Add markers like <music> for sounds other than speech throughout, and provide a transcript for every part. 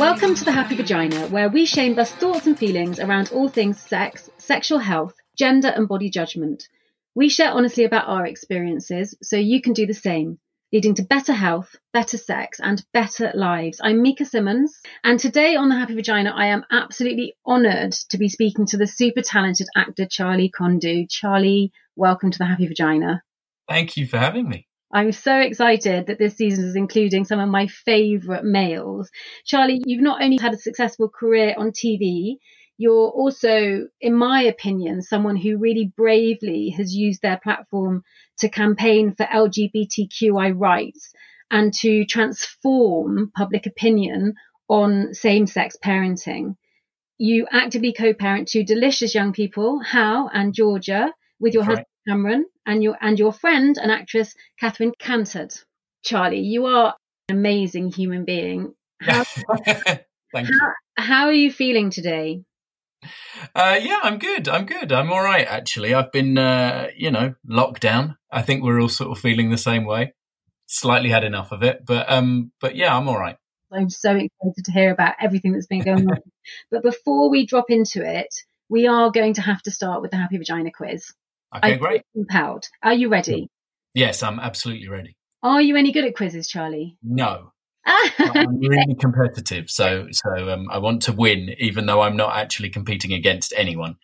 Welcome to the Happy Vagina, where we shame bust thoughts and feelings around all things sex, sexual health, gender, and body judgment. We share honestly about our experiences, so you can do the same, leading to better health, better sex, and better lives. I'm Mika Simmons, and today on the Happy Vagina, I am absolutely honoured to be speaking to the super talented actor Charlie Condou. Charlie, welcome to the Happy Vagina. Thank you for having me. I'm so excited that this season is including some of my favourite males. Charlie, you've not only had a successful career on TV, you're also, in my opinion, someone who really bravely has used their platform to campaign for LGBTQI rights and to transform public opinion on same sex parenting. You actively co parent two delicious young people, Hal and Georgia, with your husband Cameron and your and your friend and actress Catherine Cantard. Charlie, you are an amazing human being. How, <laughs> Thank you. how, how are you feeling today? Uh, yeah, I'm good. I'm good. I'm all right, actually. I've been, uh, you know, locked down. I think we're all sort of feeling the same way. Slightly had enough of it, but um, but yeah, I'm all right. I'm so excited to hear about everything that's been going on. <laughs> but before we drop into it, we are going to have to start with the Happy Vagina quiz. Okay, I great. compelled. Are you ready? Yes, I'm absolutely ready. Are you any good at quizzes, Charlie? No, I'm <laughs> really competitive, so so um, I want to win, even though I'm not actually competing against anyone.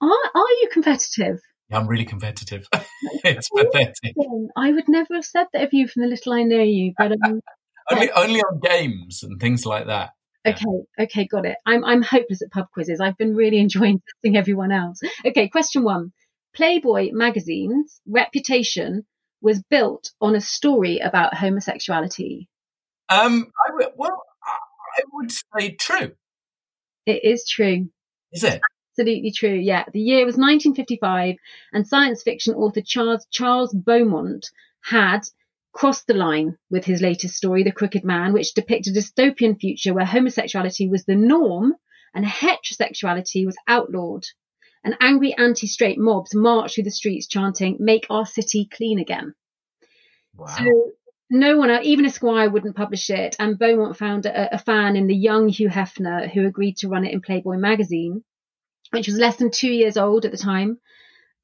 are, are you competitive? I'm really competitive. <laughs> it's pathetic. I would never have said that of you from the little I know you, but um, <laughs> Only only on games and things like that. Okay, okay, got it. I'm I'm hopeless at pub quizzes. I've been really enjoying testing everyone else. Okay, question one. Playboy magazine's reputation was built on a story about homosexuality. Um, I w- well, I I would say true. It is true. Is it? Absolutely true. Yeah. The year was 1955 and science fiction author Charles Charles Beaumont had crossed the line with his latest story, The Crooked Man, which depicted a dystopian future where homosexuality was the norm and heterosexuality was outlawed. And angry anti-straight mobs marched through the streets chanting, make our city clean again. Wow. So no one, even Esquire wouldn't publish it. And Beaumont found a, a fan in the young Hugh Hefner who agreed to run it in Playboy magazine, which was less than two years old at the time.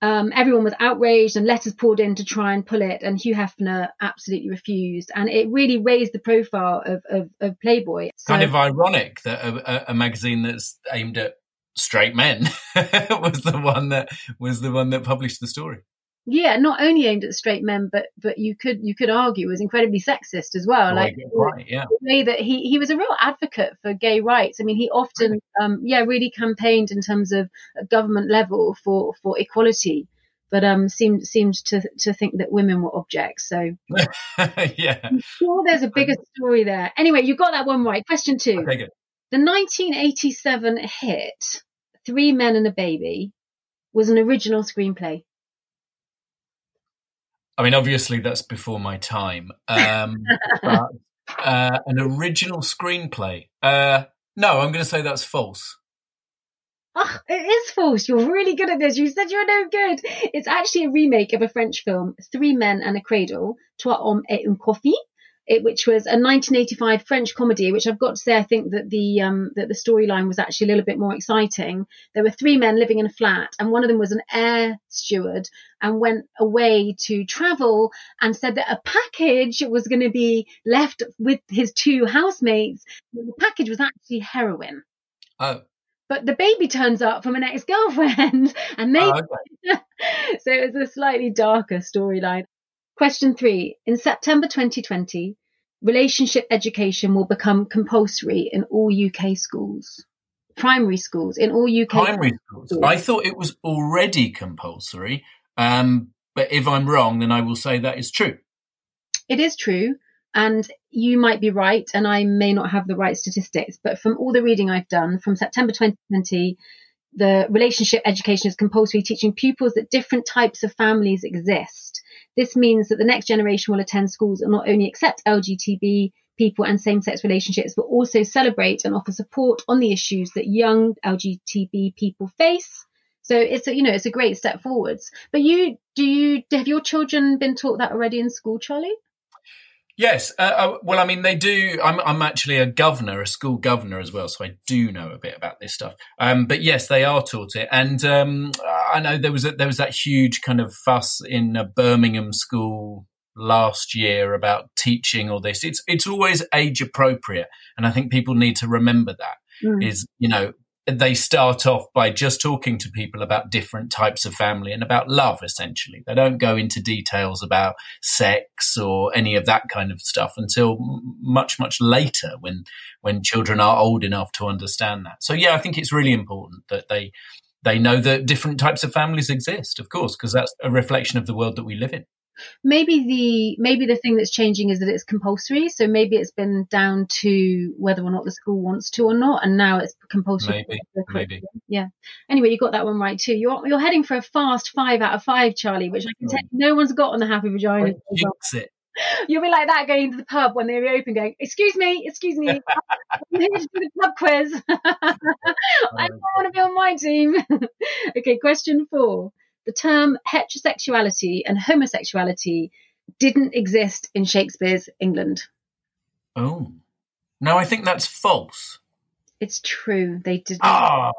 Um, everyone was outraged and letters poured in to try and pull it. And Hugh Hefner absolutely refused. And it really raised the profile of, of, of Playboy. So- kind of ironic that a, a magazine that's aimed at straight men <laughs> was the one that was the one that published the story. yeah, not only aimed at straight men, but but you could you could argue was incredibly sexist as well. Oh, like right, yeah. the way that he he was a real advocate for gay rights. I mean, he often um yeah really campaigned in terms of government level for for equality, but um seemed seemed to to think that women were objects. So <laughs> yeah. I'm sure there's a bigger story there. Anyway, you got that one right. Question two. Okay, good. The 1987 hit Three Men and a Baby was an original screenplay. I mean, obviously that's before my time. Um, <laughs> but uh, an original screenplay. Uh, no, I'm going to say that's false. Oh, it is false. You're really good at this. You said you're no good. It's actually a remake of a French film, Three Men and a Cradle, Trois Hommes et une Couffin, it, which was a 1985 French comedy. Which I've got to say, I think that the um, that the storyline was actually a little bit more exciting. There were three men living in a flat, and one of them was an air steward and went away to travel and said that a package was going to be left with his two housemates. The package was actually heroin Oh, but the baby turns up from an ex-girlfriend <laughs> and they oh, okay. <laughs> so it was a slightly darker storyline question three in september 2020 relationship education will become compulsory in all UK schools, primary schools, in all UK Primary schools. I thought it was already compulsory. Um, but if I'm wrong, then I will say that is true. It is true. And you might be right, and I may not have the right statistics, but from all the reading I've done from September 2020, the relationship education is compulsory, teaching pupils that different types of families exist. This means that the next generation will attend schools and not only accept LGTB people and same sex relationships, but also celebrate and offer support on the issues that young LGTB people face. So it's a, you know, it's a great step forwards. But you, do you, have your children been taught that already in school, Charlie? Yes. Uh, uh, well, I mean, they do. I'm, I'm actually a governor, a school governor as well, so I do know a bit about this stuff. Um, but yes, they are taught it, and um, I know there was a, there was that huge kind of fuss in a Birmingham school last year about teaching all this. It's it's always age appropriate, and I think people need to remember that. Mm. Is you know they start off by just talking to people about different types of family and about love, essentially. They don't go into details about sex or any of that kind of stuff until much, much later when, when children are old enough to understand that. So, yeah, I think it's really important that they, they know that different types of families exist, of course, because that's a reflection of the world that we live in. Maybe the maybe the thing that's changing is that it's compulsory. So maybe it's been down to whether or not the school wants to or not and now it's compulsory. Maybe, maybe. yeah. Anyway you got that one right too. You're you're heading for a fast five out of five charlie which i can tell you no one's got on the happy vagina it. <laughs> you'll be like that going to the pub when they reopen going excuse me excuse me. <laughs> I'm here to do the pub quiz. <laughs> I oh, don't want to be on my team. Okay question four the term heterosexuality and homosexuality didn't exist in Shakespeare's England. Oh. No, I think that's false. It's true. They didn't. Ah.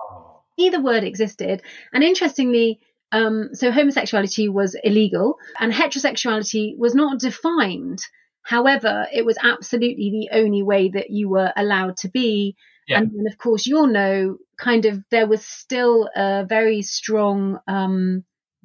Either word existed. And interestingly, um, so homosexuality was illegal and heterosexuality was not defined. However, it was absolutely the only way that you were allowed to be. Yeah. And then, of course, you'll know kind of there was still a very strong um,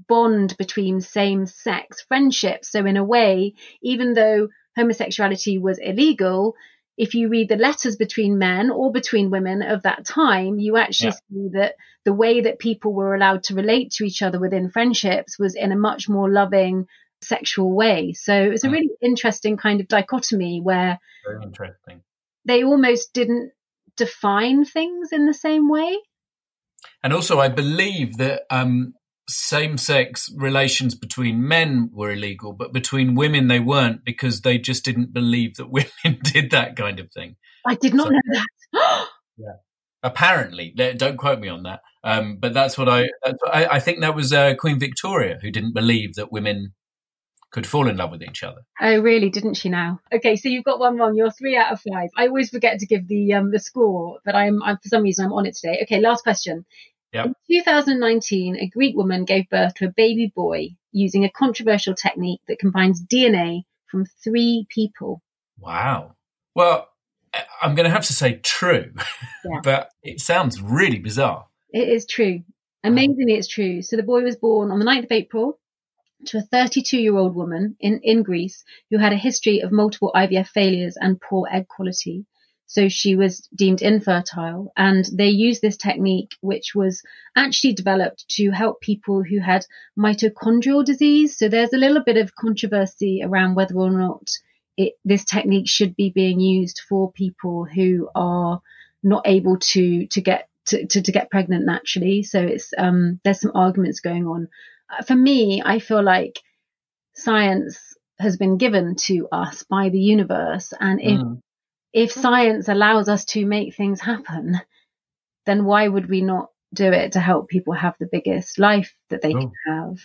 bond between same sex friendships. So, in a way, even though homosexuality was illegal, if you read the letters between men or between women of that time, you actually see that the way that people were allowed to relate to each other within friendships was in a much more loving sexual way. So it was a Mm. really interesting kind of dichotomy where Very interesting. they almost didn't define things in the same way. And also, I believe that um, same sex relations between men were illegal, but between women they weren't because they just didn't believe that <laughs> women did that kind of thing. I did not So- know that. <gasps> Yeah. Apparently, don't quote me on that. Um, but that's what I, I, I think that was uh, Queen Victoria who didn't believe that women could fall in love with each other. Oh, really? Didn't she now? Okay, so you've got one wrong. You're three out of five. I always forget to give the um the score, but I'm, I'm for some reason I'm on it today. Okay, last question. Yep. In 2019, a Greek woman gave birth to a baby boy using a controversial technique that combines DNA from three people. Wow. Well, I'm going to have to say true, <laughs> Yeah. but it sounds really bizarre. It is true. Amazingly, it's true. So the boy was born on the 9th of April to a 32 year old woman in, in Greece who had a history of multiple IVF failures and poor egg quality. So she was deemed infertile and they used this technique, which was actually developed to help people who had mitochondrial disease. So there's a little bit of controversy around whether or not it, this technique should be being used for people who are not able to, to get to, to, to get pregnant naturally. So it's um, there's some arguments going on. Uh, For me, I feel like science has been given to us by the universe, and if Mm. If science allows us to make things happen, then why would we not do it to help people have the biggest life that they can have?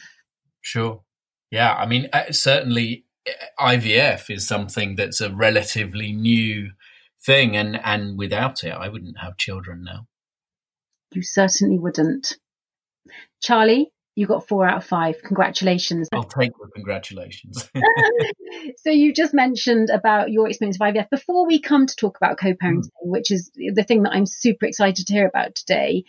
Sure. Yeah. I mean, uh, certainly uh, IVF is something that's a relatively new thing. And, and without it, I wouldn't have children now. You certainly wouldn't. Charlie, you got four out of five. Congratulations. I'll take the congratulations. <laughs> <laughs> so you just mentioned about your experience of IVF. Before we come to talk about co-parenting, mm. which is the thing that I'm super excited to hear about today,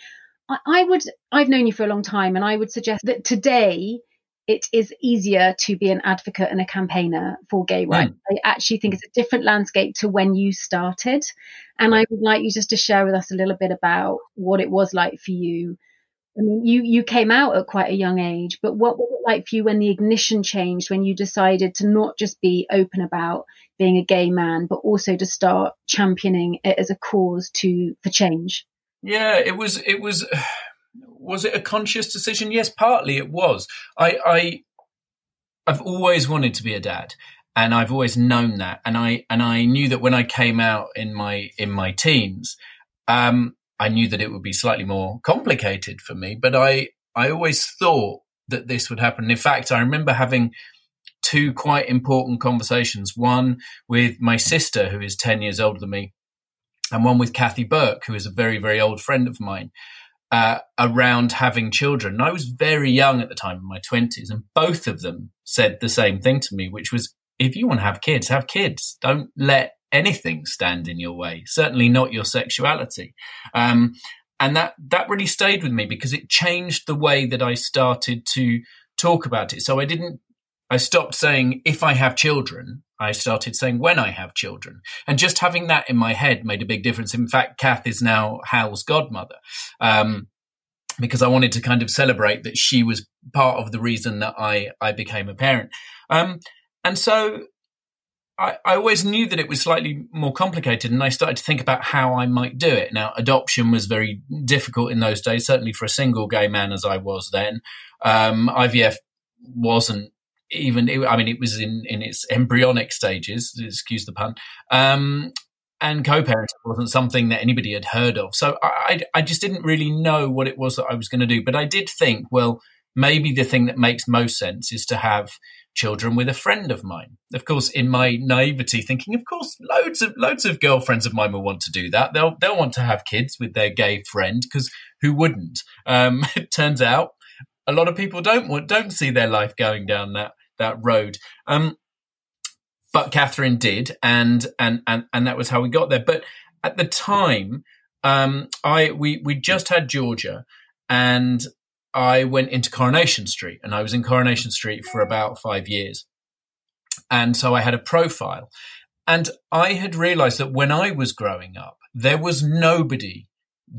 I, I would I've known you for a long time, and I would suggest that today it is easier to be an advocate and a campaigner for gay mm. rights. I actually think it's a different landscape to when you started. And I would like you just to share with us a little bit about what it was like for you. I mean, you, you came out at quite a young age, but what was it like for you when the ignition changed, when you decided to not just be open about being a gay man, but also to start championing it as a cause to, for change? Yeah, it was, it was, <sighs> was it a conscious decision? Yes, partly it was. I, I, I've always wanted to be a dad and I've always known that. And I, and I knew that when I came out in my, in my teens, um, I knew that it would be slightly more complicated for me, but I, I always thought that this would happen. In fact, I remember having two quite important conversations, one with my sister, who is 10 years older than me, and one with Kathy Burke, who is a very, very old friend of mine, uh, around having children. And I was very young at the time, in my 20s, and both of them said the same thing to me, which was if you want to have kids, have kids. Don't let anything stand in your way, certainly not your sexuality. Um, and that, that really stayed with me because it changed the way that I started to talk about it. So I didn't I stopped saying if I have children. I started saying when I have children. And just having that in my head made a big difference. In fact, Kath is now Hal's godmother. Um, because I wanted to kind of celebrate that she was part of the reason that I, I became a parent. Um, and so I, I, always knew that it was slightly more complicated and I started to think about how I might do it. Now, adoption was very difficult in those days, certainly for a single gay man as I was then. Um, IVF wasn't even I mean it was in in its embryonic stages, excuse the pun. Um, and co-parenting wasn't something that anybody had heard of. So I, I just didn't really know what it was that I was going to do. But I did think, well, maybe the thing that makes most sense is to have children with a friend of mine. Of course, in my naivety, thinking, of course, loads of loads of girlfriends of mine will want to do that. They'll they'll want to have kids with their gay friend because who wouldn't? Um, <laughs> it turns out a lot of people don't want don't see their life going down that that road. Um, but Catherine did, and and and and that was how we got there. But at the time, um, I we we just had Georgia, and I went into Coronation Street, and I was in Coronation Street for about five years, and so I had a profile, and I had realised that when I was growing up, there was nobody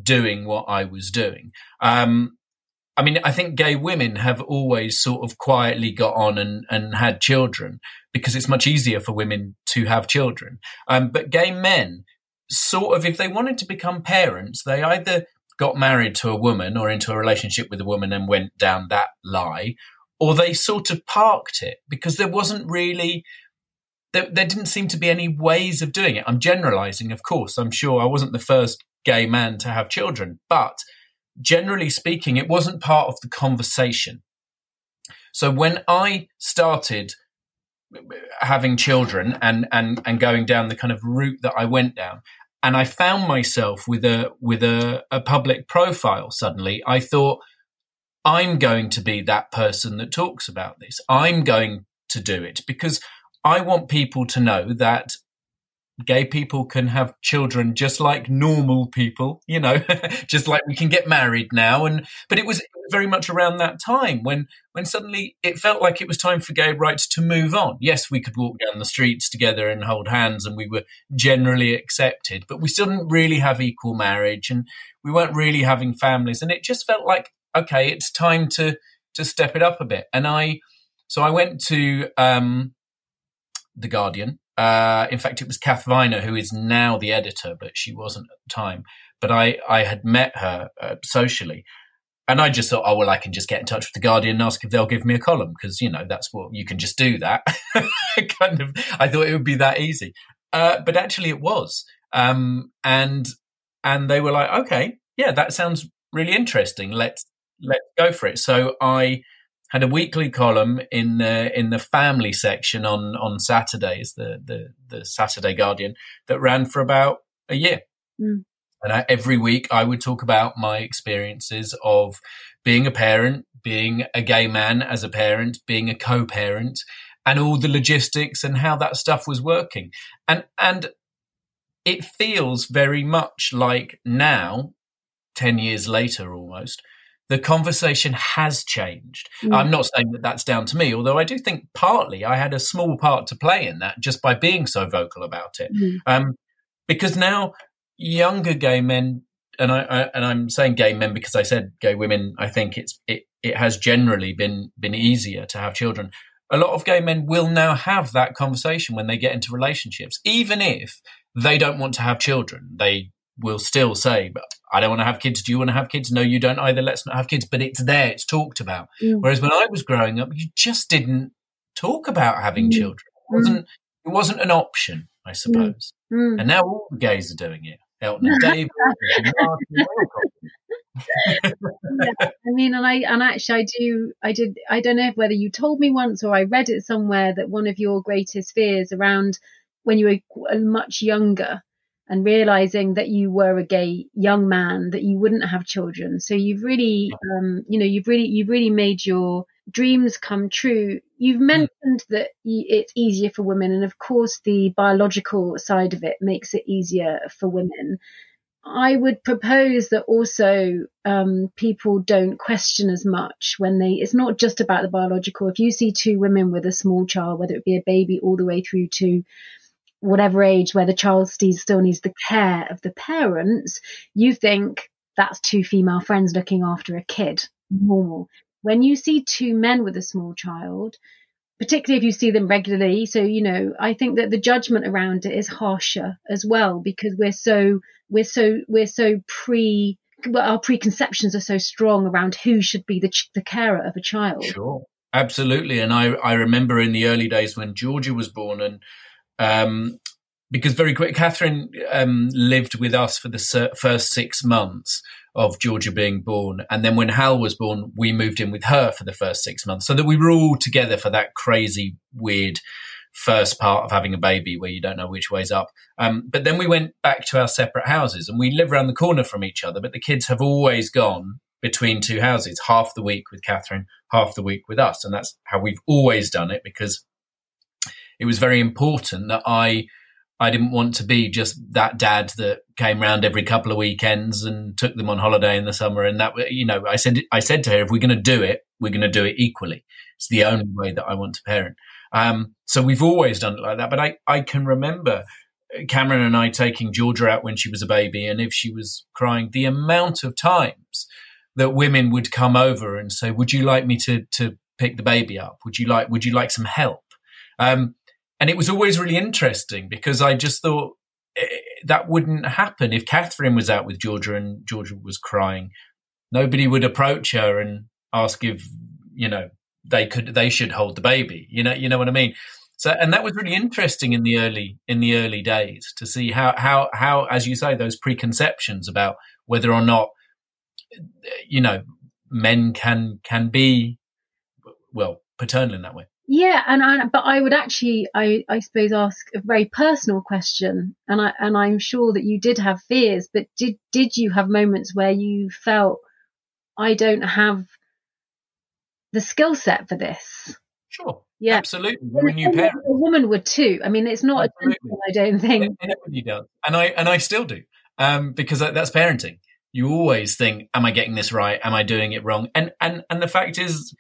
doing what I was doing. Um, I mean, I think gay women have always sort of quietly got on and, and had children because it's much easier for women to have children. Um, but gay men, sort of, if they wanted to become parents, they either got married to a woman or into a relationship with a woman and went down that lie, or they sort of parked it because there wasn't really. There, there didn't seem to be any ways of doing it. I'm generalizing, of course. I'm sure I wasn't the first gay man to have children, but generally speaking, it wasn't part of the conversation. So when I started having children and, and, and going down the kind of route that I went down, and I found myself with a with a, a public profile suddenly, I thought, I'm going to be that person that talks about this. I'm going to do it because I want people to know that gay people can have children just like normal people, you know, <laughs> just like we can get married now. And but it was very much around that time when when suddenly it felt like it was time for gay rights to move on. Yes, we could walk down the streets together and hold hands, and we were generally accepted, but we still didn't really have equal marriage, and we weren't really having families. And it just felt like okay, it's time to to step it up a bit. And I so I went to um, the Guardian uh, in fact, it was Kath Viner, who is now the editor, but she wasn't at the time. But I, I had met her uh, socially. And I just thought, oh, well, I can just get in touch with The Guardian and ask if they'll give me a column because, you know, that's what you can just do that. <laughs> kind of, I thought it would be that easy. Uh, but actually, it was. Um, and and they were like, okay, yeah, that sounds really interesting. Let's let's go for it. So I had a weekly column in the in the family section on on Saturdays, the the the Saturday Guardian, that ran for about a year. Mm. And I, every week, I would talk about my experiences of being a parent, being a gay man as a parent, being a co-parent, and all the logistics and how that stuff was working. And and it feels very much like now, ten years later, almost the conversation has changed. Mm. I'm not saying that that's down to me, although I do think partly I had a small part to play in that just by being so vocal about it. Mm. Um, because now younger gay men, and I, I and I'm saying gay men because I said gay women. I think it's it it has generally been been easier to have children. A lot of gay men will now have that conversation when they get into relationships, even if they don't want to have children. They will still say, "But I don't want to have kids. Do you want to have kids? No, you don't either. Let's not have kids." But it's there. It's talked about. Mm. Whereas when I was growing up, you just didn't talk about having Mm. children. It wasn't it was't an option, I suppose. Mm. And now all the gays are doing it. Elton and David, <laughs> and Martin, they're all yeah, I mean, and I and actually, I do, I did, I don't know whether you told me once or I read it somewhere that one of your greatest fears around when you were much younger and realizing that you were a gay young man that you wouldn't have children. So you've really, um, you know, you've really, you've really made your dreams come true. You've mentioned that it's easier for women, and of course, the biological side of it makes it easier for women. I would propose that also um, people don't question as much when they. It's not just about the biological. If you see two women with a small child, whether it be a baby all the way through to whatever age where the child still needs the care of the parents, you think that's two female friends looking after a kid. Normal. When you see two men with a small child, particularly if you see them regularly. So, you know, I think that the judgment around it is harsher as well because we're so, we're so, we're so pre, our preconceptions are so strong around who should be the, the carer of a child. Sure. Absolutely. And I, I remember in the early days when Georgia was born and, um, because very quick, Catherine um, lived with us for the first six months of Georgia being born. And then when Hal was born, we moved in with her for the first six months so that we were all together for that crazy, weird first part of having a baby where you don't know which way's up. Um, but then we went back to our separate houses and we live around the corner from each other, but the kids have always gone between two houses, half the week with Catherine, half the week with us. And that's how we've always done it because it was very important that I I didn't want to be just that dad that came round every couple of weekends and took them on holiday in the summer. And that, you know, I said, I said to her, if we're going to do it, we're going to do it equally. It's the only way that I want to parent. Um, so we've always done it like that. But I, I can remember Cameron and I taking Georgia out when she was a baby. And if she was crying, the amount of times that women would come over and say, would you like me to, to pick the baby up? Would you like, would you like some help? Um, and it was always really interesting because I just thought eh, that wouldn't happen if Catherine was out with Georgia and Georgia was crying. Nobody would approach her and ask if you know they could they should hold the baby. You know you know what I mean. So and that was really interesting in the early in the early days to see how how how as you say those preconceptions about whether or not you know men can can be well paternal in that way. Yeah, and I, but I would actually, I, I suppose, ask a very personal question, and I, and I'm sure that you did have fears, but did, did you have moments where you felt, I don't have the skill set for this? Sure. Yeah. Absolutely. You're a new parent. A woman would too. I mean, it's not a Absolutely. gentleman, I don't think. Everybody does, and I and I still do, um, because that's parenting. You always think, "Am I getting this right? Am I doing it wrong?" And and and the fact is,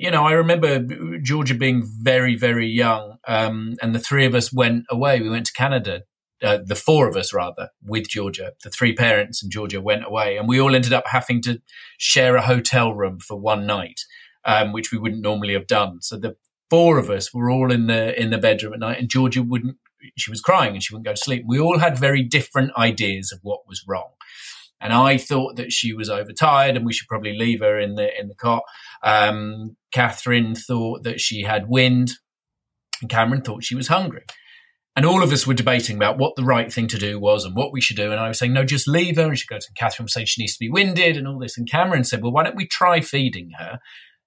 you know, I remember Georgia being very very young, um, and the three of us went away. We went to Canada. Uh, the four of us, rather, with Georgia, the three parents and Georgia went away, and we all ended up having to share a hotel room for one night, um, which we wouldn't normally have done. So the four of us were all in the in the bedroom at night, and Georgia wouldn't. She was crying and she wouldn't go to sleep. We all had very different ideas of what was wrong, and I thought that she was overtired and we should probably leave her in the in the cot. Um, Catherine thought that she had wind, and Cameron thought she was hungry. And all of us were debating about what the right thing to do was and what we should do. And I was saying, no, just leave her. And she goes, and Catherine was saying she needs to be winded and all this. And Cameron said, well, why don't we try feeding her?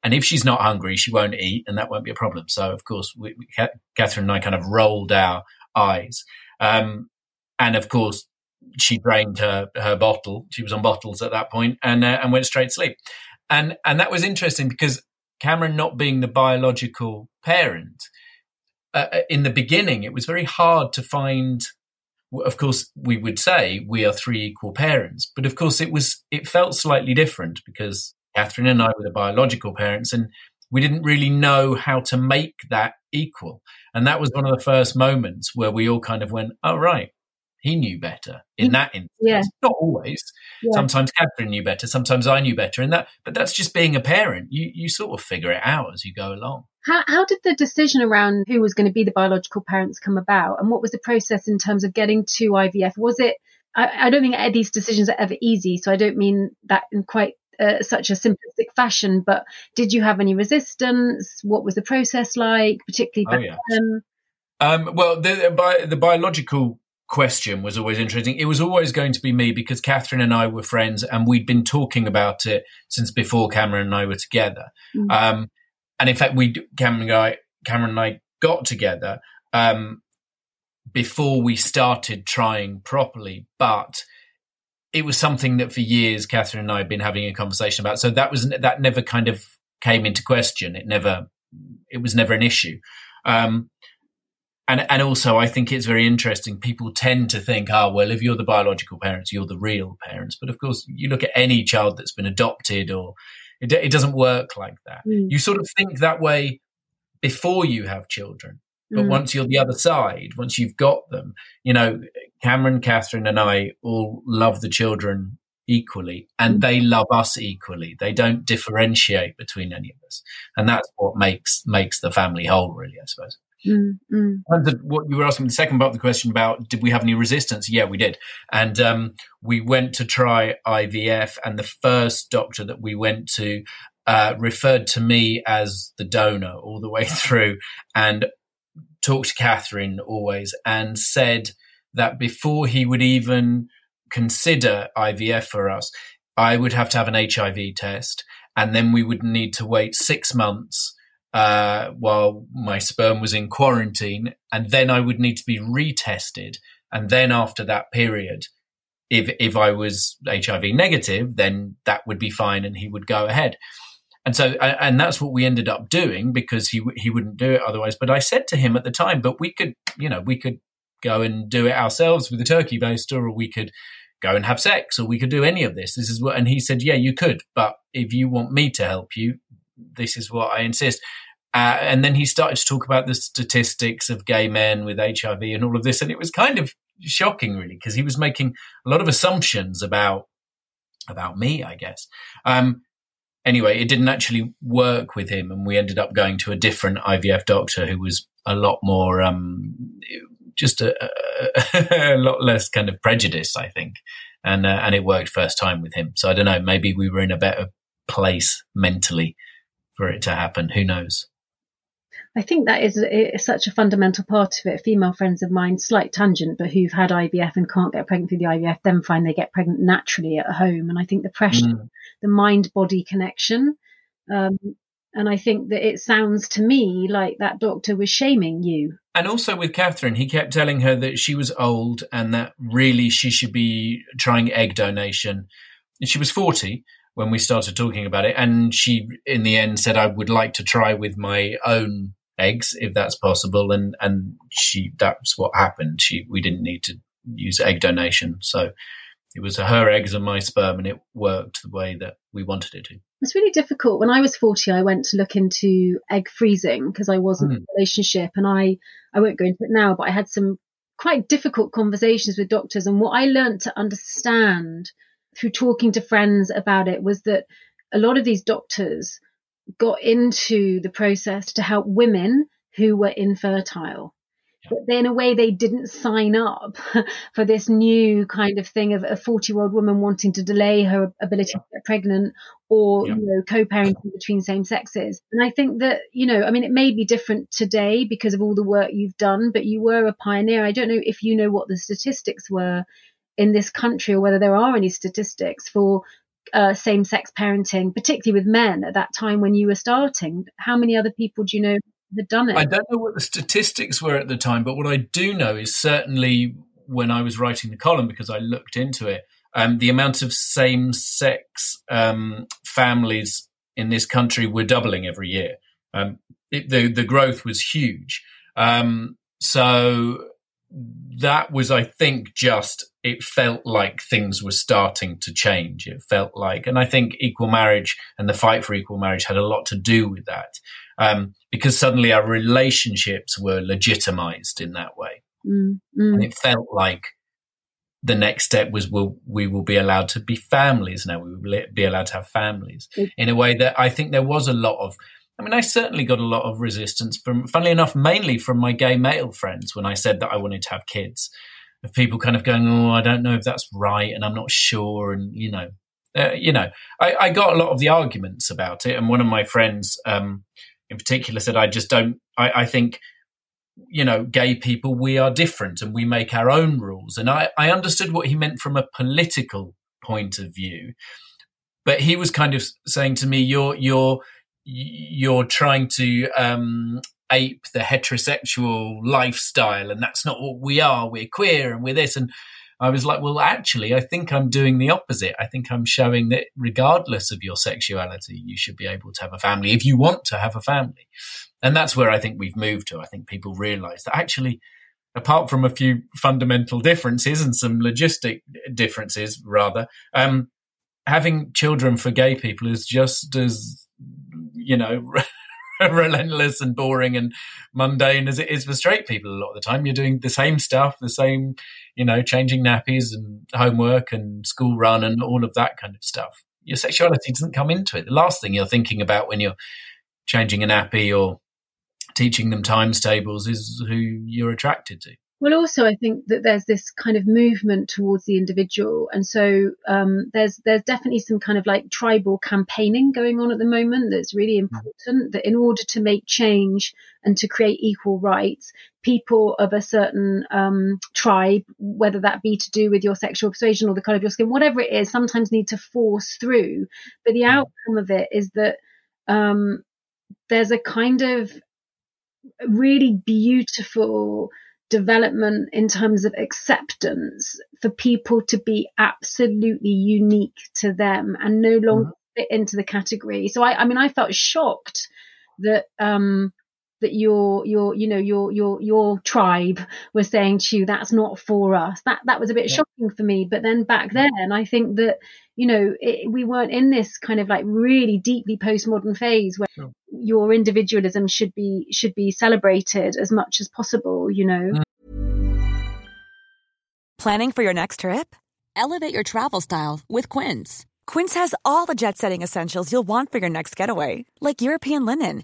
And if she's not hungry, she won't eat, and that won't be a problem. So, of course, we, we, Catherine and I kind of rolled our eyes. Um, and of course, she drained her, her bottle. She was on bottles at that point and, uh, and went straight to sleep. And, and that was interesting because Cameron not being the biological parent, uh, in the beginning, it was very hard to find. Of course, we would say we are three equal parents, but of course, it was it felt slightly different because Catherine and I were the biological parents, and we didn't really know how to make that equal. And that was one of the first moments where we all kind of went, "Oh right, he knew better." In that instance, Yeah. not always. Yeah. Sometimes Catherine knew better. Sometimes I knew better. In that, but that's just being a parent. You you sort of figure it out as you go along. How, how did the decision around who was going to be the biological parents come about, and what was the process in terms of getting to IVF? Was it? I, I don't think these decisions are ever easy, so I don't mean that in quite uh, such a simplistic fashion. But did you have any resistance? What was the process like, particularly Oh, yeah. then? Um, well, the, the, bi- the biological question was always interesting. It was always going to be me because Catherine and I were friends and we'd been talking about it since before Cameron and I were together. Mm. Um, and in fact, we Cameron and I, Cameron and I got together um, before we started trying properly, but it was something that for years Catherine and I had been having a conversation about. So that was that never kind of came into question. It never it was never an issue. Um, and and also I think it's very interesting. People tend to think, oh well, if you're the biological parents, you're the real parents. But of course, you look at any child that's been adopted, or it, it doesn't work like that. Mm. You sort of think that way before you have children. But Mm. once you're the other side, once you've got them, you know, Cameron, Catherine, and I all love the children equally, and they love us equally. They don't differentiate between any of us, and that's what makes makes the family whole, really. I suppose. Mm, mm. Terms what you were asking, the second part of the question about did we have any resistance? Yeah, we did, and um, we went to try IVF, and the first doctor that we went to uh, referred to me as the donor all the way <laughs> through, and talked to Catherine always, and said that before he would even consider IVF for us, I would have to have an HIV test, and then we would need to wait six months uh, while my sperm was in quarantine, and then I would need to be retested. And then after that period, if if I was HIV negative, then that would be fine, and he would go ahead. And so, and that's what we ended up doing because he he wouldn't do it otherwise. But I said to him at the time, but we could, you know, we could go and do it ourselves with a turkey baster, or we could go and have sex, or we could do any of this. This is what, and he said, yeah, you could, but if you want me to help you, this is what I insist. Uh, and then he started to talk about the statistics of gay men with HIV and all of this, and it was kind of shocking, really, because he was making a lot of assumptions about about me, I guess. Um, anyway, it didn't actually work with him, and we ended up going to a different IVF doctor who was a lot more, um, just a, a, <laughs> lot less kind of prejudice, I think, and uh, and it worked first time with him. So I don't know, maybe we were in a better place mentally for it to happen. Who knows? I think that is, such a fundamental part of it. Female friends of mine, slight tangent, but who've had IVF and can't get pregnant through the IVF, then find they get pregnant naturally at home. And I think the pressure, Mm. the mind body connection. Um, and I think that it sounds to me like that doctor was shaming you. And also with Catherine, he kept telling her that she was old and that really she should be trying egg donation. And she was 40 when we started talking about it. And she, in the end, said, I would like to try with my own eggs if that's possible. And, and she, that's what happened. She, we didn't need to use egg donation. So it was her eggs and my sperm and it worked the way that we wanted it to. It's really difficult. When I was 40, I went to look into egg freezing because I wasn't hmm. in a relationship and I, I won't go into it now, but I had some quite difficult conversations with doctors. And what I learned to understand through talking to friends about it was that a lot of these doctors got into the process to help women who were infertile. But then, in a way, they didn't sign up <laughs> for this new kind of thing of a 40 year old woman wanting to delay her ability to get pregnant or, Yeah. you know, co parenting between same sexes. And I think that, you know, I mean, it may be different today because of all the work you've done, but you were a pioneer. I don't know if you know what the statistics were in this country or whether there are any statistics for uh, same sex parenting, particularly with men at that time when you were starting. How many other people do you know had done it? I don't know what the statistics were at the time, but what I do know is certainly when I was writing the column, because I looked into it, um, the amount of same sex um, families in this country were doubling every year. Um, it, the, the growth was huge. Um, so that was, I think, just it felt like things were starting to change. It felt like, and I think equal marriage and the fight for equal marriage had a lot to do with that, um, because suddenly our relationships were legitimized in that way, Mm, mm. and it felt like the next step was we'll, we will be allowed to be families now. We will be allowed to have families in a way that I think there was a lot of. I mean, I certainly got a lot of resistance from, funnily enough, mainly from my gay male friends when I said that I wanted to have kids. Of people kind of going, "Oh, I don't know if that's right, and I'm not sure," and you know, uh, you know, I, I got a lot of the arguments about it. And one of my friends, um, in particular, said, "I just don't. I, I think you know, gay people, we are different and we make our own rules. And I, I understood what he meant from a political point of view, but he was kind of saying to me, "You're you're you're trying to um, ape the heterosexual lifestyle, and that's not what we are. We're queer and we're this." And I was like, "Well, actually, I think I'm doing the opposite. I think I'm showing that regardless of your sexuality, you should be able to have a family if you want to have a family." And that's where I think we've moved to. I think people realize that actually, apart from a few fundamental differences and some logistic differences, rather, um, having children for gay people is just as, you know, <laughs> relentless and boring and mundane as it is for straight people a lot of the time. You're doing the same stuff, the same, you know, changing nappies and homework and school run and all of that kind of stuff. Your sexuality doesn't come into it. The last thing you're thinking about when you're changing a nappy or teaching them times tables is who you're attracted to. Well, also, I think that there's this kind of movement towards the individual, and so um, there's there's definitely some kind of like tribal campaigning going on at the moment that's really important. That in order to make change and to create equal rights, people of a certain um, tribe, whether that be to do with your sexual persuasion or the color of your skin, whatever it is, sometimes need to force through. But the outcome of it is that um, there's a kind of really beautiful development in terms of acceptance for people to be absolutely unique to them and no longer fit into the category. So I, I mean, I felt shocked that, um, that your, your, you know, your, your, your tribe was saying to you, that's not for us. That, that was a bit Yeah. shocking for me. But then back then, I think that, you know, it, we weren't in this kind of like really deeply postmodern phase where Sure. your individualism should be should be celebrated as much as possible. You know. Mm. Planning for your next trip? Elevate your travel style with Quince. Quince has all the jet setting essentials you'll want for your next getaway, like European linen,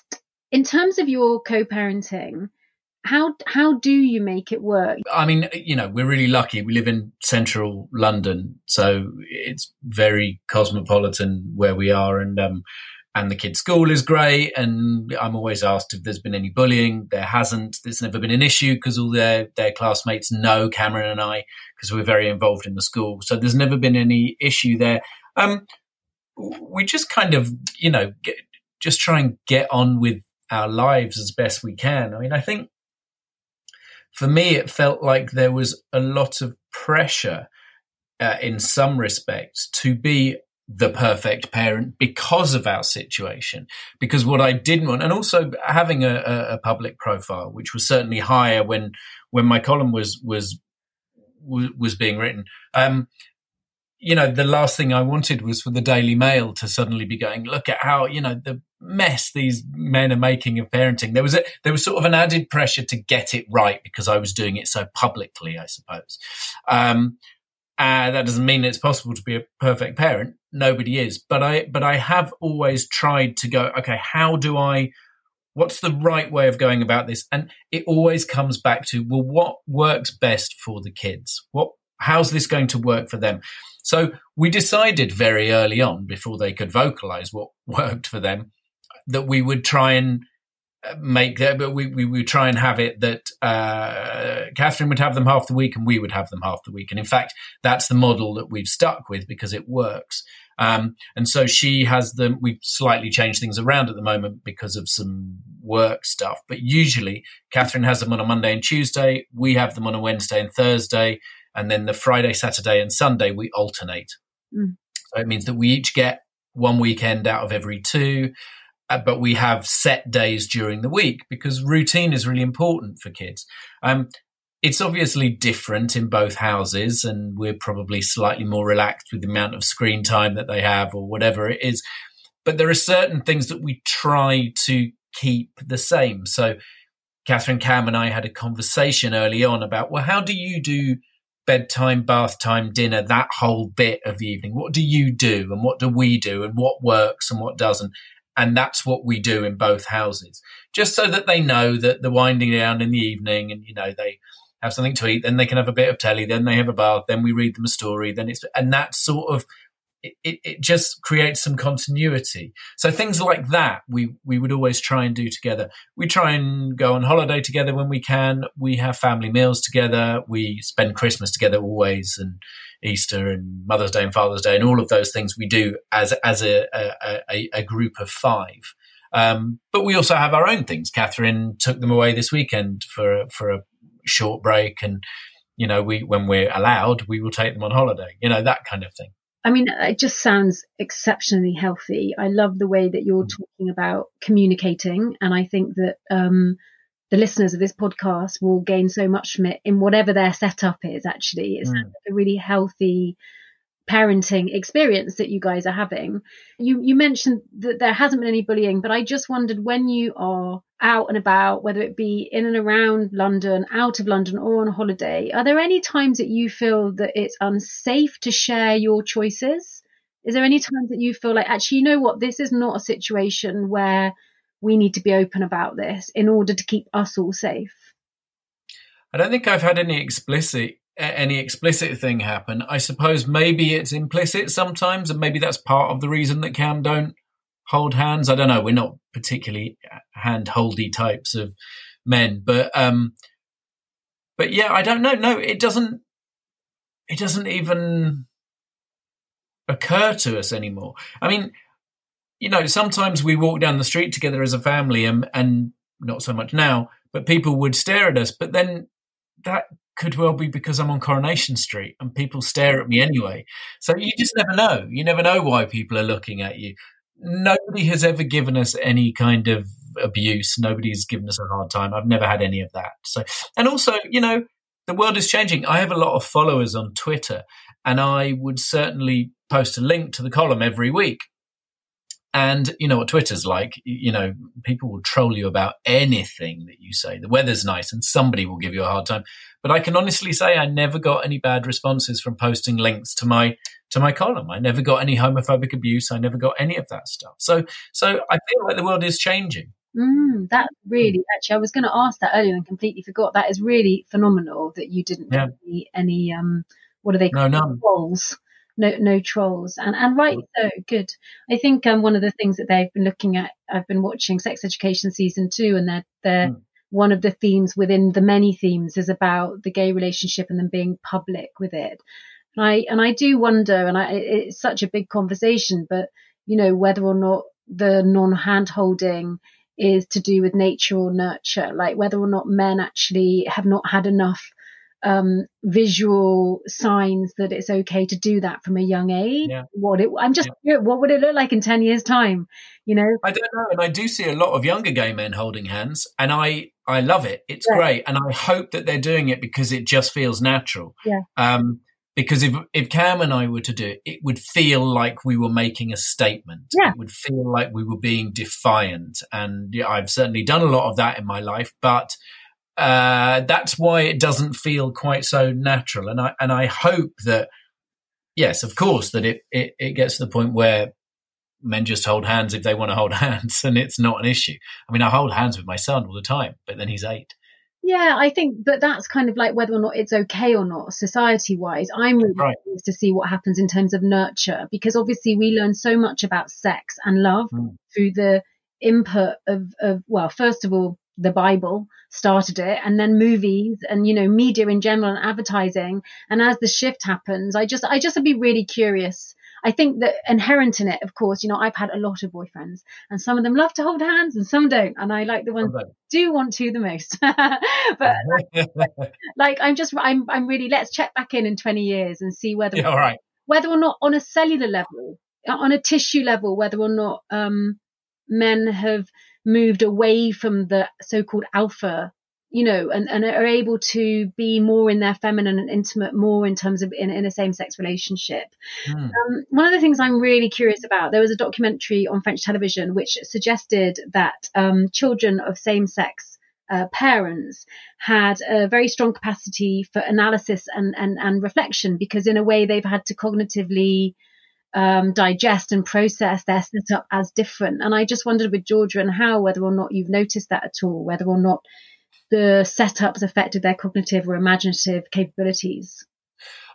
in terms of your co-parenting, how how do you make it work? I mean, you know, we're really lucky. We live in central London, so it's very cosmopolitan where we are, and um, and the kids' school is great. And I'm always asked if there's been any bullying. There hasn't. There's never been an issue because all their their classmates know Cameron and I because we're very involved in the school. So there's never been any issue there. Um, we just kind of, you know, get, just try and get on with our lives as best we can. I mean, I think for me, it felt like there was a lot of pressure uh, in some respects to be the perfect parent because of our situation. Because what I didn't want, and also having a, a, a public profile, which was certainly higher when when my column was was was being written. Um, you know, the last thing I wanted was for the Daily Mail to suddenly be going, look at how, you know, the mess these men are making of parenting. There was a, there was sort of an added pressure to get it right because I was doing it so publicly, I suppose. Um, Uh, that doesn't mean it's possible to be a perfect parent. Nobody is, but I but I have always tried to go. Okay, how do I? What's the right way of going about this? And it always comes back to well, what works best for the kids? What how's this going to work for them? So we decided very early on, before they could vocalize what <laughs> worked for them, that we would try and make that, but we, we would try and have it that uh, Catherine would have them half the week and we would have them half the week. And in fact, that's the model that we've stuck with because it works. Um, and so she has them. We've slightly changed things around at the moment because of some work stuff. But usually, Catherine has them on a Monday and Tuesday. We have them on a Wednesday and Thursday, and then the Friday, Saturday, and Sunday we alternate. Mm. So it means that we each get one weekend out of every two uh, but we have set days during the week because routine is really important for kids. Um, it's obviously different in both houses, and we're probably slightly more relaxed with the amount of screen time that they have or whatever it is. But there are certain things that we try to keep the same. So, Catherine Cam and I had a conversation early on about, well, how do you do bedtime, bath time, dinner, that whole bit of the evening? What do you do and what do we do and what works and what doesn't? And that's what we do in both houses, just so that they know that the winding down in the evening and, you know, they have something to eat, then they can have a bit of telly, then they have a bath, then we read them a story, then it's, and that sort of, it, it just creates some continuity. So things like that, we, we would always try and do together. We try and go on holiday together when we can. We have family meals together. We spend Christmas together always and Easter and Mother's Day and Father's Day and all of those things we do as, as a, a, a group of five. Um, but we also have our own things. Catherine took them away this weekend for, for a short break and, you know, we, when we're allowed, we will take them on holiday, you know, that kind of thing. I mean, it just sounds exceptionally healthy. I love the way that you're talking about communicating. And I think that um, the listeners of this podcast will gain so much from it in whatever their setup is, actually. It's Mm. a really healthy parenting experience that you guys are having. You, you mentioned that there hasn't been any bullying, but I just wondered when you are out and about, whether it be in and around London, out of London, or on holiday, are there any times that you feel that it's unsafe to share your choices? Is there any times that you feel like, actually, you know what, this is not a situation where we need to be open about this in order to keep us all safe? I don't think I've had any explicit any explicit thing happen. I suppose maybe it's implicit sometimes, and maybe that's part of the reason that Cam don't hold hands. I don't know. We're not particularly hand holdy types of men, but um, but yeah, I don't know. No, it doesn't. It doesn't even occur to us anymore. I mean, you know, sometimes we walk down the street together as a family, and and not so much now, but people would stare at us. But then that could well be because I'm on Coronation Street and people stare at me anyway. So you just never know. You never know why people are looking at you. Nobody has ever given us any kind of abuse. Nobody's given us a hard time. I've never had any of that. So, and also, you know, the world is changing. I have a lot of followers on Twitter and I would certainly post a link to the column every week. And you know what Twitter's like. You know, people will troll you about anything that you say. The weather's nice and somebody will give you a hard time. But I can honestly say I never got any bad responses from posting links to my to my column. I never got any homophobic abuse. I never got any of that stuff. So so I feel like the world is changing. Mm, that really, actually, I was going to ask that earlier and completely forgot. That is really phenomenal that you didn't Yeah. get any, any, um, what are they No, called? none. Trolls. No, no trolls. And, and right so good. I think, um, one of the things that they've been looking at, I've been watching Sex Education season two and they're, they're, Mm. one of the themes within the many themes is about the gay relationship and then being public with it. And I, and I do wonder, and I, it's such a big conversation, but, you know, whether or not the non-hand holding is to do with nature or nurture, like whether or not men actually have not had enough um, visual signs that it's okay to do that from a young age. Yeah. What it, I'm just, what would it look like in 10 years time? You know? I don't know, and I do see a lot of younger gay men holding hands, and I I love it. It's Yeah. great, and I hope that they're doing it because it just feels natural. Yeah. Um, because if if Cam and I were to do it, it would feel like we were making a statement. Yeah. It would feel like we were being defiant, and yeah, I've certainly done a lot of that in my life, but uh, that's why it doesn't feel quite so natural. And I and I hope that yes, of course, that it, it, it gets to the point where men just hold hands if they want to hold <laughs> hands and it's not an issue. I mean, I hold hands with my son all the time, but then he's eight. Yeah, I think but that's kind of like whether or not it's okay or not, society wise. I'm really Right. curious to see what happens in terms of nurture because obviously we learn so much about sex and love Mm. through the input of, of, well, first of all, the Bible started it and then movies and, you know, media in general and advertising. And as the shift happens, I just, I just would be really curious. I think that inherent in it, of course, you know, I've had a lot of boyfriends and some of them love to hold hands and some don't. And I like the ones that do want to the most. <laughs> but <laughs> like I'm just I'm I'm really let's check back in in 20 years and see whether yeah, all right. whether or not on a cellular level on a tissue level whether or not um men have moved away from the so-called alpha you know and, and are able to be more in their feminine and intimate more in terms of in, in a same-sex relationship Hmm. um, one of the things I'm really curious about, there was a documentary on French television which suggested that um, children of same sex uh, parents had a very strong capacity for analysis and, and, and reflection because, in a way, they've had to cognitively um, digest and process their setup as different. And I just wondered with Georgia and Hal, whether or not you've noticed that at all, whether or not the setups affected their cognitive or imaginative capabilities.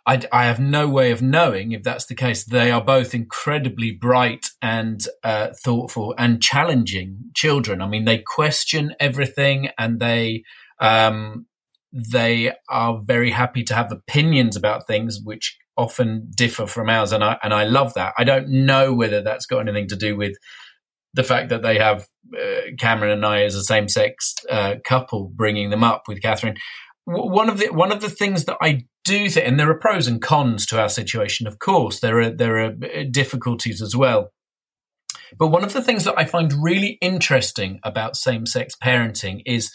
I, I have no way of knowing if that's the case. They are both incredibly bright and uh, thoughtful and challenging children. I mean, they question everything and they um, they are very happy to have opinions about things which often differ from ours, and I and I love that. I don't know whether that's got anything to do with the fact that they have uh, Cameron and I as a same sex uh, couple bringing them up with Catherine. One of the one of the things that I do think, and there are pros and cons to our situation. Of course, there are there are uh, difficulties as well. But one of the things that I find really interesting about same sex parenting is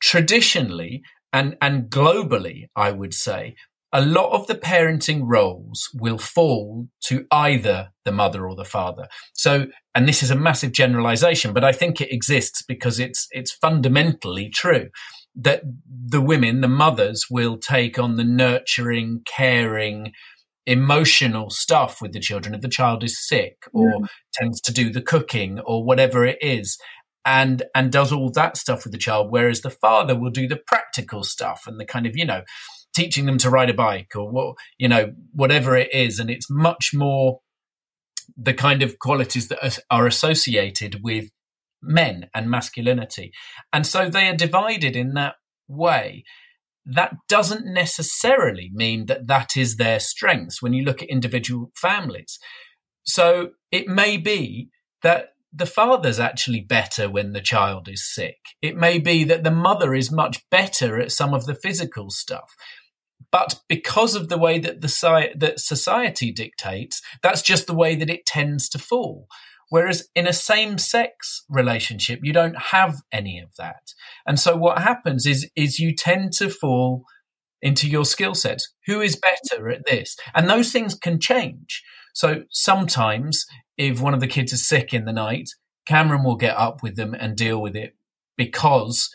traditionally and and globally, I would say, a lot of the parenting roles will fall to either the mother or the father. So, and this is a massive generalization, but I think it exists because it's it's fundamentally true that the women, the mothers, will take on the nurturing, caring, emotional stuff with the children if the child is sick or tends to do the cooking or whatever it is and and does all that stuff with the child whereas the father will do the practical stuff and the kind of you know teaching them to ride a bike or what you know whatever it is and it's much more the kind of qualities that are- associated with men and masculinity and so they are divided in that way that doesn't necessarily mean that that is their strengths when you look at individual families so it may be that the father's actually better when the child is sick. It may be that the mother is much better at some of the physical stuff. But because of the way that the that society dictates, that's just the way that it tends to fall. Whereas in a same sex relationship, you don't have any of that. And so what happens is, is you tend to fall into your skill sets. Who is better at this? And those things can change. So sometimes if one of the kids is sick in the night, Cameron will get up with them and deal with it because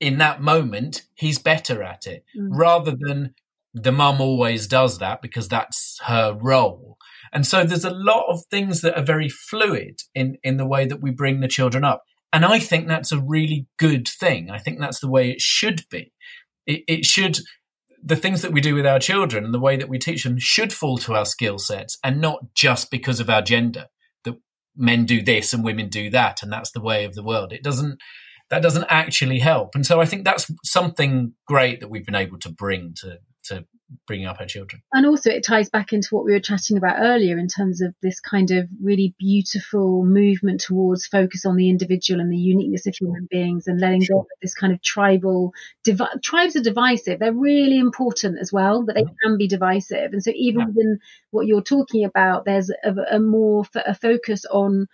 in that moment, he's better at it mm. rather than the mum always does that because that's her role. And so there's a lot of things that are very fluid in, in the way that we bring the children up. And I think that's a really good thing. I think that's the way it should be. It, it should, the things that we do with our children and the way that we teach them should fall to our skill sets and not just because of our gender that men do this and women do that. And that's the way of the world. It doesn't, that doesn't actually help. And so I think that's something great that we've been able to bring to, to bringing up our children. And also, it ties back into what we were chatting about earlier in terms of this kind of really beautiful movement towards focus on the individual and the uniqueness of human beings and letting go of this kind of tribal. Tribes are divisive. They're really important as well, but they can be divisive. And so, even Yeah. within what you're talking about, there's a, a more f- a focus on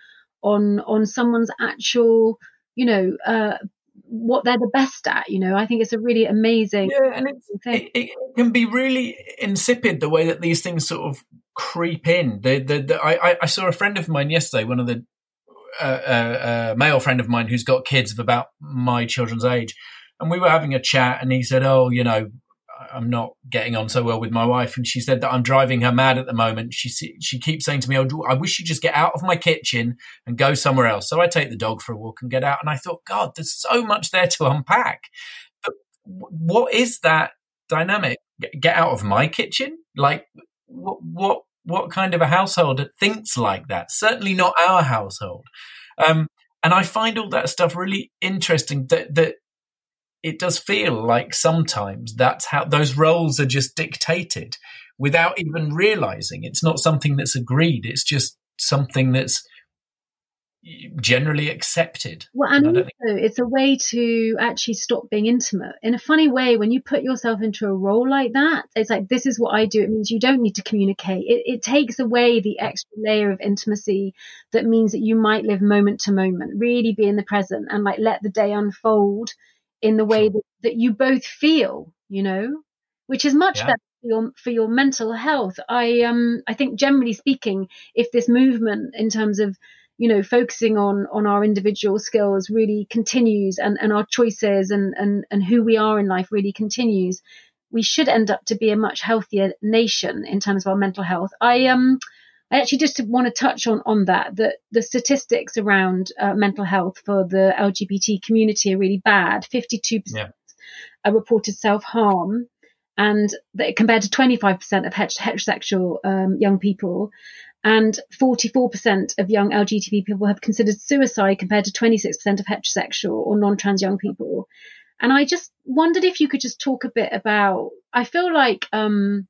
on on someone's actual, you know, uh, what they're the best at. You know, I think it's a really amazing Yeah, and it, it can be really insipid the way that these things sort of creep in. The, the, the, I, I- saw a friend of mine yesterday, one of the uh, uh, uh, male friend of mine who's got kids of about my children's age, and we were having a chat, and he said, "Oh, you know, I'm not getting on so well with my wife, and she said that I'm driving her mad at the moment. She she keeps saying to me, "Oh, I wish you'd just get out of my kitchen and go somewhere else." So I take the dog for a walk and get out, and I thought, God, there's so much there to unpack. But what is that dynamic? Get out of my kitchen? Like what? What? What kind of a household thinks like that? Certainly not our household. Um, and I find all that stuff really interesting. That that it does feel like sometimes that's how those roles are just dictated without even realizing. It's not something that's agreed. It's just something that's generally accepted. Well and also it's a way to actually stop being intimate. In a funny way when you put yourself into a role like that it's like this is what i do. It means you don't need to communicate. It, it takes away the extra layer of intimacy that means that you might live moment to moment really be in the present and like let the day unfold in the way that, that you both feel, you know, which is much yeah. better for your, for your mental health. I um I think generally speaking, if this movement in terms of you know focusing on on our individual skills really continues and and our choices and and and who we are in life really continues we should end up to be a much healthier nation in terms of our mental health i um I actually just want to touch on on that that the statistics around uh, mental health for the LGBT community are really bad. Fifty two percent are reported self harm, and that compared to twenty five percent of heterosexual um, young people, and forty four percent of young LGBT people have considered suicide compared to twenty six percent of heterosexual or non trans young people. And I just wondered if you could just talk a bit about. I feel like um,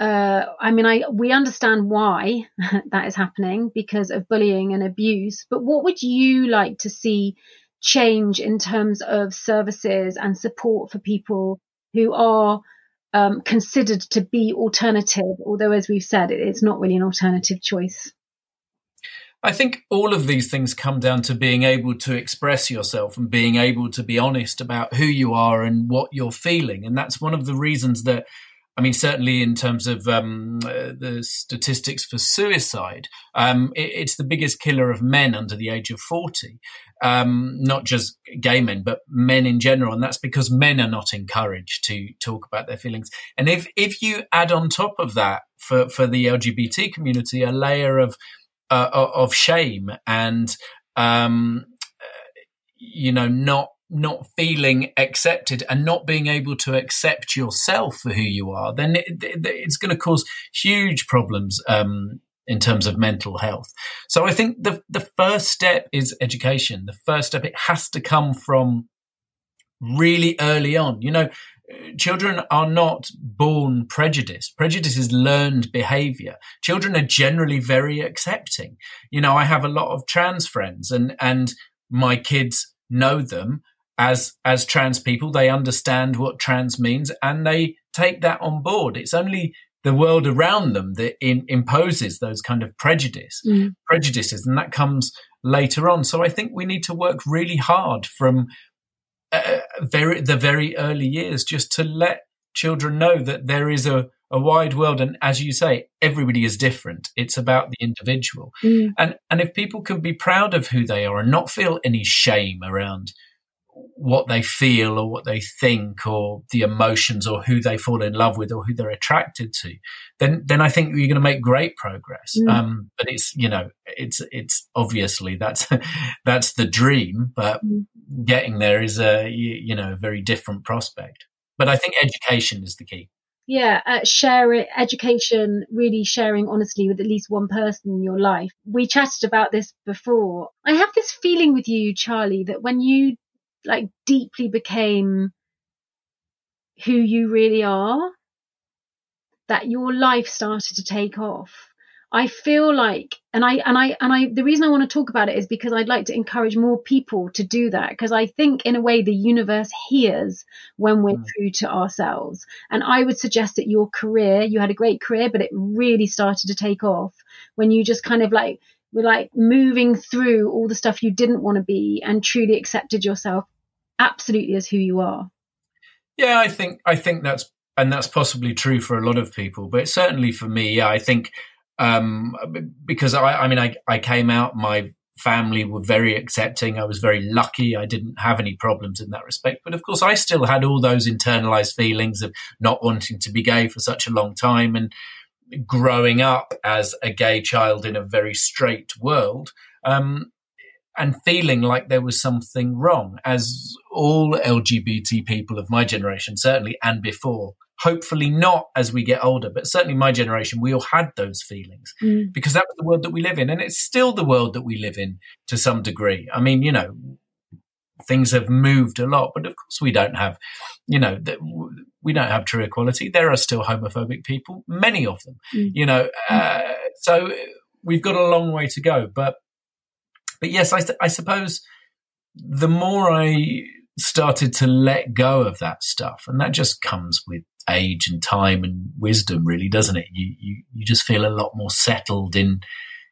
uh, I mean, I we understand why <laughs> that is happening because of bullying and abuse. But what would you like to see change in terms of services and support for people who are um, considered to be alternative? Although, as we've said, it, it's not really an alternative choice. I think all of these things come down to being able to express yourself and being able to be honest about who you are and what you're feeling. And that's one of the reasons that I mean, certainly in terms of um, uh, the statistics for suicide, um, it, it's the biggest killer of men under the age of 40. Um, not just gay men, but men in general. And that's because men are not encouraged to talk about their feelings. And if, if you add on top of that for, for the LGBT community, a layer of, uh, of shame and, um, uh, you know, not not feeling accepted and not being able to accept yourself for who you are, then it, it's going to cause huge problems um, in terms of mental health. So I think the the first step is education. The first step it has to come from really early on. You know, children are not born prejudiced. Prejudice is learned behavior. Children are generally very accepting. You know, I have a lot of trans friends and and my kids know them as as trans people they understand what trans means and they take that on board. It's only the world around them that in, imposes those kind of prejudice mm. prejudices and that comes later on. So i think we need to work really hard from uh, very the very early years just to let children know that there is a a wide world. And as you say everybody is different. It's about the individual. Mm. and and if people can be proud of who they are and not feel any shame around what they feel or what they think or the emotions or who they fall in love with or who they're attracted to, then then I think you're going to make great progress. Mm. Um, but it's you know it's it's obviously that's <laughs> that's the dream, but mm. getting there is a you, you know a very different prospect. But I think education is the key. Yeah, uh, sharing education, really sharing honestly with at least one person in your life. We chatted about this before. I have this feeling with you, Charlie, that when you like deeply became who you really are, that your life started to take off. I feel like, and I, and I, and I, the reason I want to talk about it is because I'd like to encourage more people to do that. Because I think in a way the universe hears when we're mm. true to ourselves. And I would suggest that your career, you had a great career, but it really started to take off when you just kind of like were like moving through all the stuff you didn't want to be and truly accepted yourself absolutely as who you are. Yeah, I think I think that's and that's possibly true for a lot of people, but certainly for me, yeah, I think um, because I, I mean, I, I came out my family were very accepting. I was very lucky. I didn't have any problems in that respect. But of course, I still had all those internalized feelings of not wanting to be gay for such a long time and growing up as a gay child in a very straight world. Um, and feeling like there was something wrong, as all LGBT people of my generation, certainly and before, hopefully not as we get older, but certainly my generation, we all had those feelings Mm. because that was the world that we live in. And it's still the world that we live in to some degree. I mean, you know, things have moved a lot, but of course we don't have, you know, we don't have true equality. There are still homophobic people, many of them, Mm. you know, uh, so we've got a long way to go. But, but yes, I, I suppose the more I started to let go of that stuff, and that just comes with age and time and wisdom, really, doesn't it? You you you just feel a lot more settled in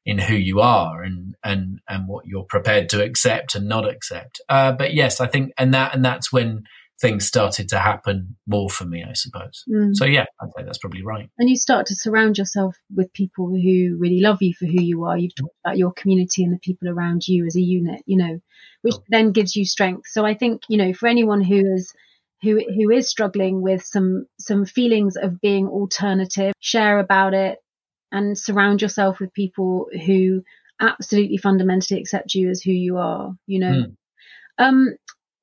in who you are and and and what you're prepared to accept and not accept. Uh, but yes, I think, and that and that's when things started to happen more for me, I suppose. Mm. So yeah, I'd say that's probably right. and you start to surround yourself with people who really love you for who you are. You've talked about your community and the people around you as a unit, you know, which Sure. then gives you strength. So I think, you know, for anyone who is who who is struggling with some some feelings of being alternative, share about it and surround yourself with people who absolutely fundamentally accept you as who you are, you know. Mm. Um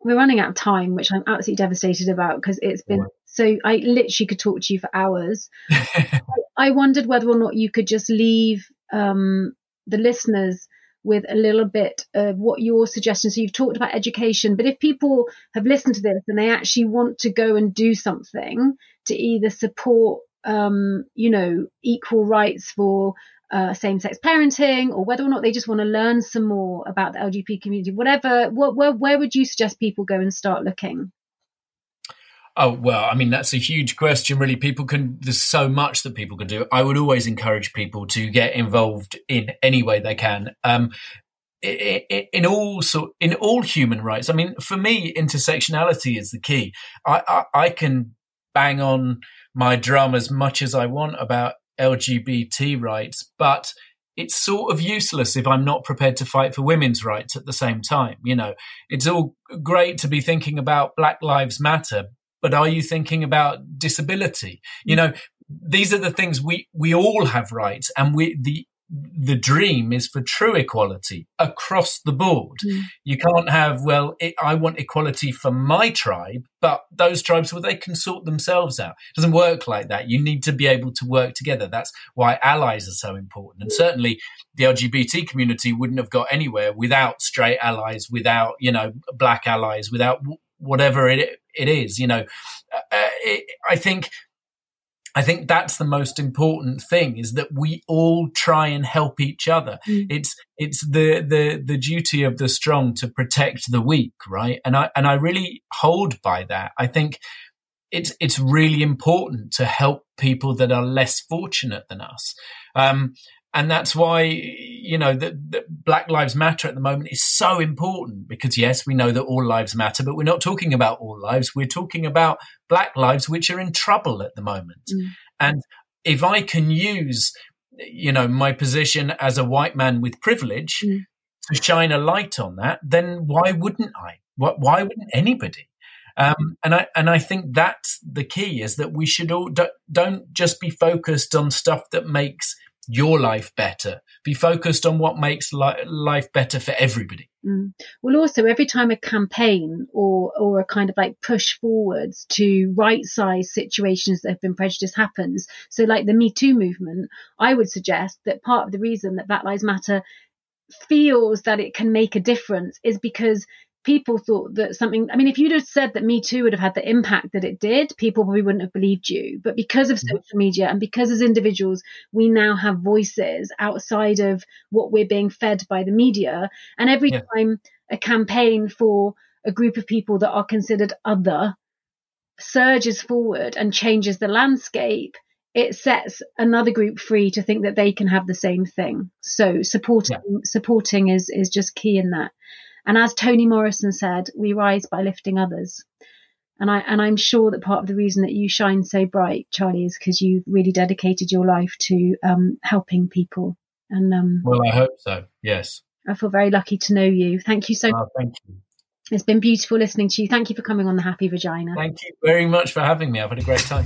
we're running out of time, which I'm absolutely devastated about because it's been so I literally could talk to you for hours. <laughs> I wondered whether or not you could just leave um, the listeners with a little bit of what your suggestions. So you've talked about education, but if people have listened to this and they actually want to go and do something to either support, um, you know, equal rights for uh, same-sex parenting, or whether or not they just want to learn some more about the LGBT community, whatever, what, where, where would you suggest people go and start looking? Oh, well, I mean, that's a huge question, really. People can, there's so much that people can do. I would always encourage people to get involved in any way they can. Um, in all sort, in all human rights. I mean, for me, intersectionality is the key. I, I, I can bang on my drum as much as I want about LGBT rights, but it's sort of useless if I'm not prepared to fight for women's rights at the same time. You know, it's all great to be thinking about Black Lives Matter, but are you thinking about disability? You mm. know, these are the things we, we all have rights and we, the, the dream is for true equality across the board. Mm. You can't have, well, it, I want equality for my tribe, but those tribes, well, they can sort themselves out. It doesn't work like that. You need to be able to work together. That's why allies are so important. And certainly the LGBT community wouldn't have got anywhere without straight allies, without, you know, black allies, without w- whatever it, it is, you know, uh, it, I think I think that's the most important thing is that we all try and help each other. Mm. It's it's the the the duty of the strong to protect the weak, right? And I and I really hold by that. I think it's it's really important to help people that are less fortunate than us. Um, and that's why you know that Black Lives Matter at the moment is so important because yes, we know that all lives matter, but we're not talking about all lives. We're talking about Black lives which are in trouble at the moment. Mm. And if I can use, you know, my position as a white man with privilege Mm. to shine a light on that, then why wouldn't I? Why, why wouldn't anybody? Um, and I and I think that's the key is that we should all don't, don't just be focused on stuff that makes your life better. Be focused on what makes li- life better for everybody. Mm. Well, also every time a campaign or or a kind of like push forwards to right size situations that have been prejudiced happens. So, like the Me Too movement, I would suggest that part of the reason that Black Lives Matter feels that it can make a difference is because people thought that something i mean if you'd have said that me too would have had the impact that it did people probably wouldn't have believed you. But because of mm-hmm. social media and because as individuals we now have voices outside of what we're being fed by the media. And every Yeah. time a campaign for a group of people that are considered other surges forward and changes the landscape it sets another group free to think that they can have the same thing. So supporting supporting is is just key in that and as Toni Morrison said, we rise by lifting others. And I and I'm sure that part of the reason that you shine so bright, Charlie, is because you've really dedicated your life to um, helping people. And um, Well, I hope so. Yes. I feel very lucky to know you. Thank you so Oh, thank you. It's been beautiful listening to you. Thank you for coming on the Happy Vagina. Thank you very much for having me. I've had a great time.